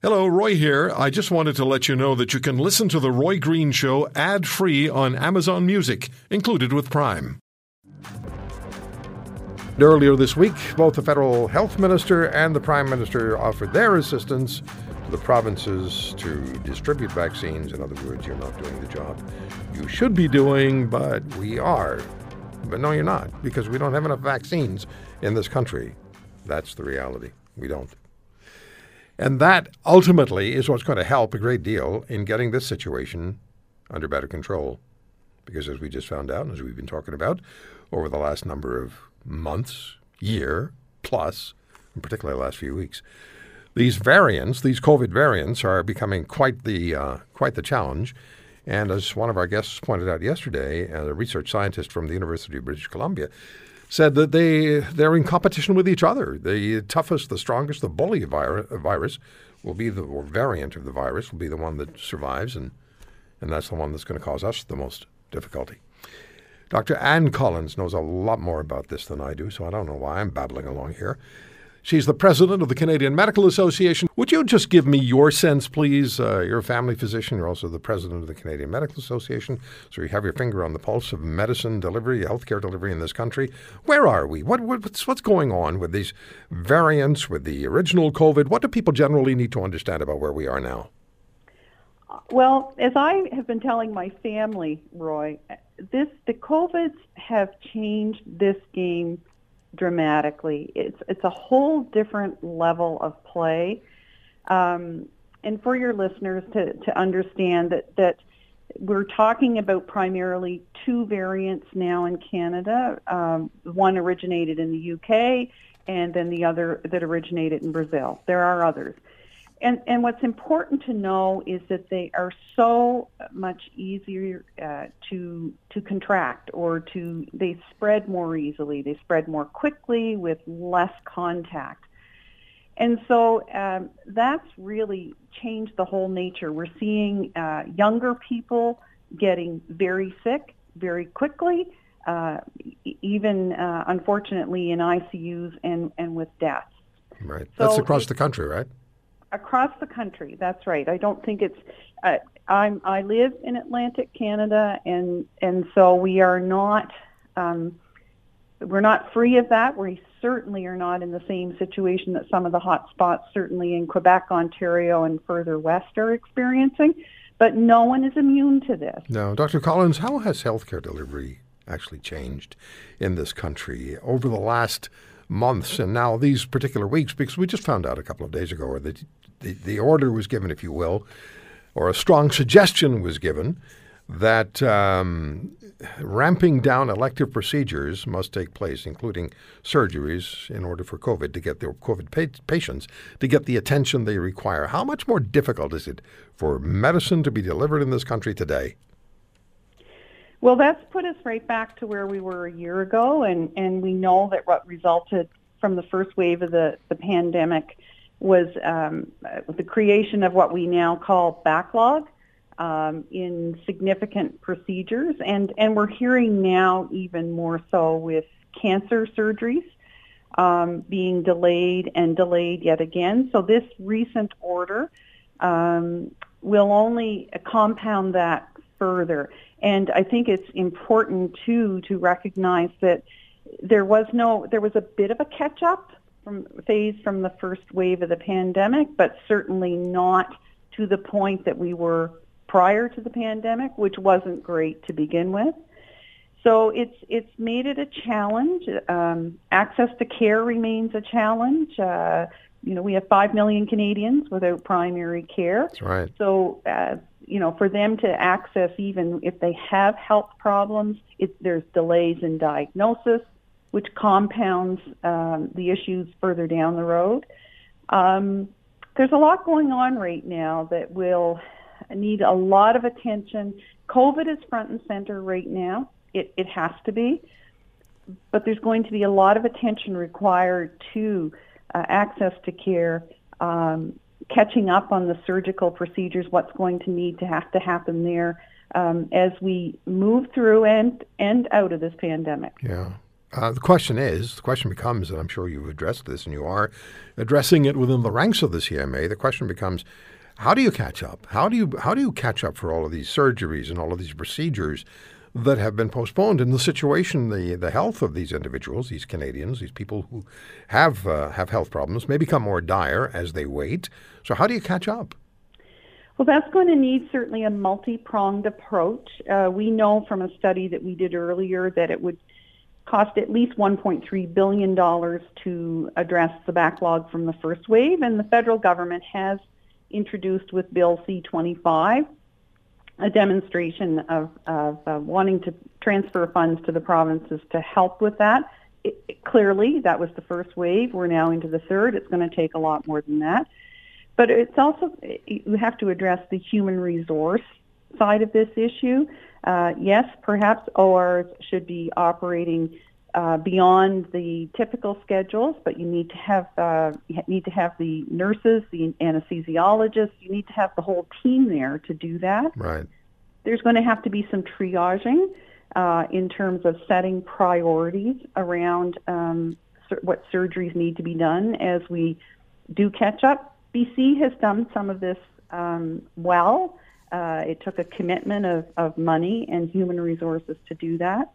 Hello, Roy here. I just wanted to let you know that you can listen to The Roy Green Show ad free on Amazon Music, included with Prime. Earlier this week, both the federal health minister and the prime minister offered their assistance to the provinces to distribute vaccines. In other words, you're not doing the job you should be doing, but we are. But no, you're not, because we don't have enough vaccines in this country. That's the reality. We don't. And that ultimately is what's going to help a great deal in getting this situation under better control. Because as we just found out, and as we've been talking about over the last number of months, year plus, and particularly the last few weeks, these variants, these COVID variants, are becoming quite the uh, quite the challenge. And as one of our guests pointed out yesterday, a research scientist from the University of British Columbia said that they they're in competition with each other. The toughest, the strongest, the bully virus will be the variant of the virus will be the one that survives, and and that's the one that's going to cause us the most difficulty. Dr. Ann Collins knows a lot more about this than I do, so I don't know why I'm babbling along here. She's the president of the Canadian Medical Association. Would you just give me your sense, please? Uh, you're a family physician. You're also the president of the Canadian Medical Association, so you have your finger on the pulse of medicine delivery, healthcare delivery in this country. Where are we? What, what's, what's going on with these variants, with the original COVID? What do people generally need to understand about where we are now? Well, as I have been telling my family, Roy, this the COVIDs have changed this game dramatically. It's it's a whole different level of play. Um, and for your listeners to, to understand that, that we're talking about primarily two variants now in Canada. Um, one originated in the UK, and then the other that originated in Brazil. There are others. And, and what's important to know is that they are so much easier uh, to to contract or to they spread more easily. They spread more quickly with less contact. And so um, that's really changed the whole nature. We're seeing uh, younger people getting very sick very quickly, uh, even uh, unfortunately in ICUs and, and with deaths. Right. So that's across the country, right? Across the country. That's right. I don't think it's. Uh, I'm. I live in Atlantic Canada, and and so we are not. Um, we're not free of that. We certainly are not in the same situation that some of the hot spots, certainly in Quebec, Ontario, and further west, are experiencing. But no one is immune to this. No, Dr. Collins, how has healthcare delivery actually changed in this country over the last months and now these particular weeks because we just found out a couple of days ago or the, the, order was given, if you will, or a strong suggestion was given that um, ramping down elective procedures must take place, including surgeries, in order for COVID to get the COVID pa- patients to get the attention they require. How much more difficult is it for medicine to be delivered in this country today? Well, that's put us right back to where we were a year ago, and, and we know that what resulted from the first wave of the, the pandemic was um, the creation of what we now call backlog um, in significant procedures, and, and we're hearing now even more so with cancer surgeries um, being delayed and delayed yet again. So this recent order um, will only compound that further. And I think it's important too to recognize that there was no, there was a bit of a catch up from phase from the first wave of the pandemic, but certainly not to the point that we were prior to the pandemic, which wasn't great to begin with. So it's it's made it a challenge. Um, access to care remains a challenge. Uh, you know, we have five million Canadians without primary care. That's right. So uh, you know, for them to access even if they have health problems, it, there's delays in diagnosis, which compounds um, the issues further down the road. Um, there's a lot going on right now that will need a lot of attention. COVID is front and center right now. It, it has to be. But there's going to be a lot of attention required to uh, access to care, um, catching up on the surgical procedures, what's going to need to have to happen there um, as we move through and and out of this pandemic. Yeah. Uh, the question is, the question becomes, and I'm sure you've addressed this, and you are addressing it within the ranks of the CMA. The question becomes, how do you catch up? How do you how do you catch up for all of these surgeries and all of these procedures that have been postponed? And the situation, the the health of these individuals, these Canadians, these people who have uh, have health problems, may become more dire as they wait. So how do you catch up? Well, that's going to need certainly a multi-pronged approach. Uh, we know from a study that we did earlier that it would cost at least $1.3 billion to address the backlog from the first wave, and the federal government has introduced with Bill C-25 a demonstration of, of uh, wanting to transfer funds to the provinces to help with that. It, it, clearly, that was the first wave. We're now into the third. It's going to take a lot more than that. But it's also, you have to address the human resource side of this issue. Uh, yes, perhaps ORs should be operating uh, beyond the typical schedules, but you need to have uh, you need to have the nurses, the anesthesiologists. You need to have the whole team there to do that. Right. There's going to have to be some triaging uh, in terms of setting priorities around um, sur- what surgeries need to be done as we do catch up. BC has done some of this um, well. Uh, it took a commitment of, of money and human resources to do that.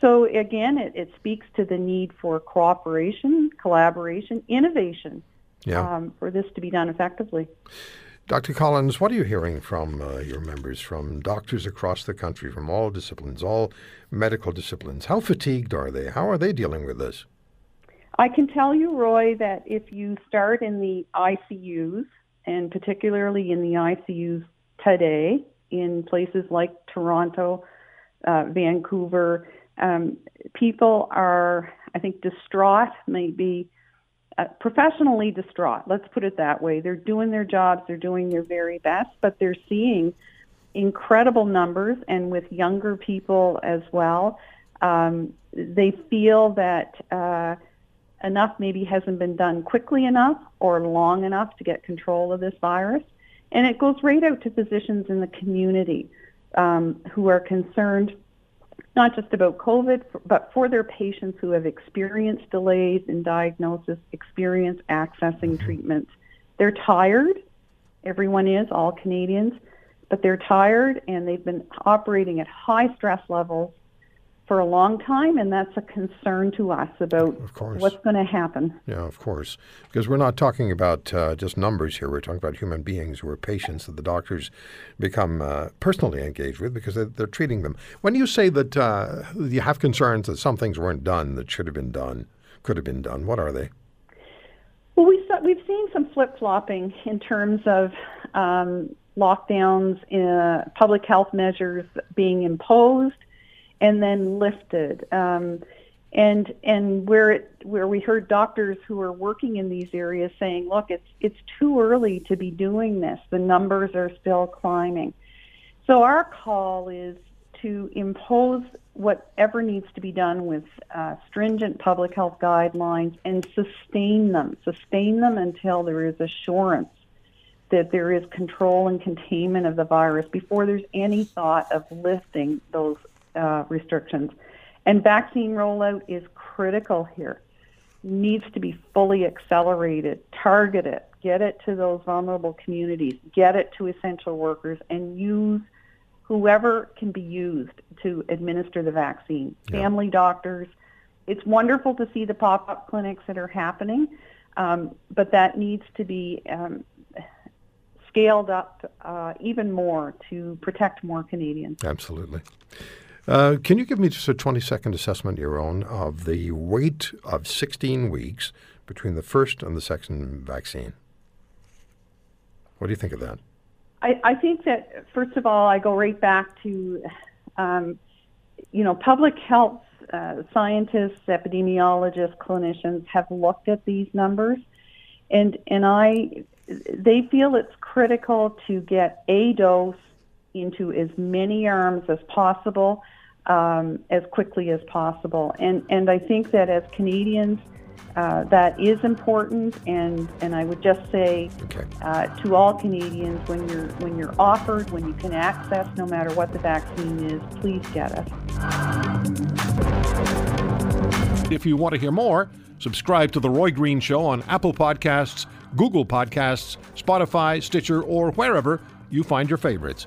So again, it, it speaks to the need for cooperation, collaboration, innovation yeah. um, for this to be done effectively. Dr. Collins, what are you hearing from uh, your members, from doctors across the country, from all disciplines, all medical disciplines? How fatigued are they? How are they dealing with this? I can tell you, Roy, that if you start in the ICUs, and particularly in the ICUs today, in places like Toronto, uh, Vancouver, um, people are, I think, distraught, maybe uh, professionally distraught. Let's put it that way. They're doing their jobs, they're doing their very best, but they're seeing incredible numbers, and with younger people as well. Um, they feel that. Uh, enough maybe hasn't been done quickly enough or long enough to get control of this virus. And it goes right out to physicians in the community um, who are concerned not just about COVID, but for their patients who have experienced delays in diagnosis, experience accessing mm-hmm. treatment. They're tired. Everyone is, all Canadians, but they're tired and they've been operating at high stress levels for a long time, and that's a concern to us about what's going to happen. Yeah, of course. Because we're not talking about uh, just numbers here. We're talking about human beings who are patients that the doctors become uh, personally engaged with because they're, they're, treating them. When you say that uh, you have concerns that some things weren't done that should have been done, could have been done, what are they? Well, we saw, we've seen some flip flopping in terms of um, lockdowns, uh, public health measures being imposed and then lifted. Um, and and where it where we heard doctors who are working in these areas saying, look, it's it's too early to be doing this. The numbers are still climbing. So our call is to impose whatever needs to be done with uh, stringent public health guidelines and sustain them, sustain them until there is assurance that there is control and containment of the virus before there's any thought of lifting those uh, restrictions. And vaccine rollout is critical here. Needs to be fully accelerated, targeted, get it to those vulnerable communities, get it to essential workers, and use whoever can be used to administer the vaccine. Yeah. Family doctors. It's wonderful to see the pop-up clinics that are happening, um, but that needs to be um, scaled up uh, even more to protect more Canadians. Absolutely. Uh, can you give me just a 20 second assessment, your own, of the wait of 16 weeks between the first and the second vaccine? What do you think of that? I, I think that, first of all, I go right back to, um, you know, public health uh, scientists, epidemiologists, clinicians have looked at these numbers, and and I, they feel it's critical to get a dose into as many arms as possible um, as quickly as possible. And and I think that as Canadians, uh, that is important. And and I would just say okay. uh, to all Canadians, when you're when you're offered, when you can access, no matter what the vaccine is, please get it. If you want to hear more, subscribe to The Roy Green Show on Apple Podcasts, Google Podcasts, Spotify, Stitcher, or wherever you find your favorites.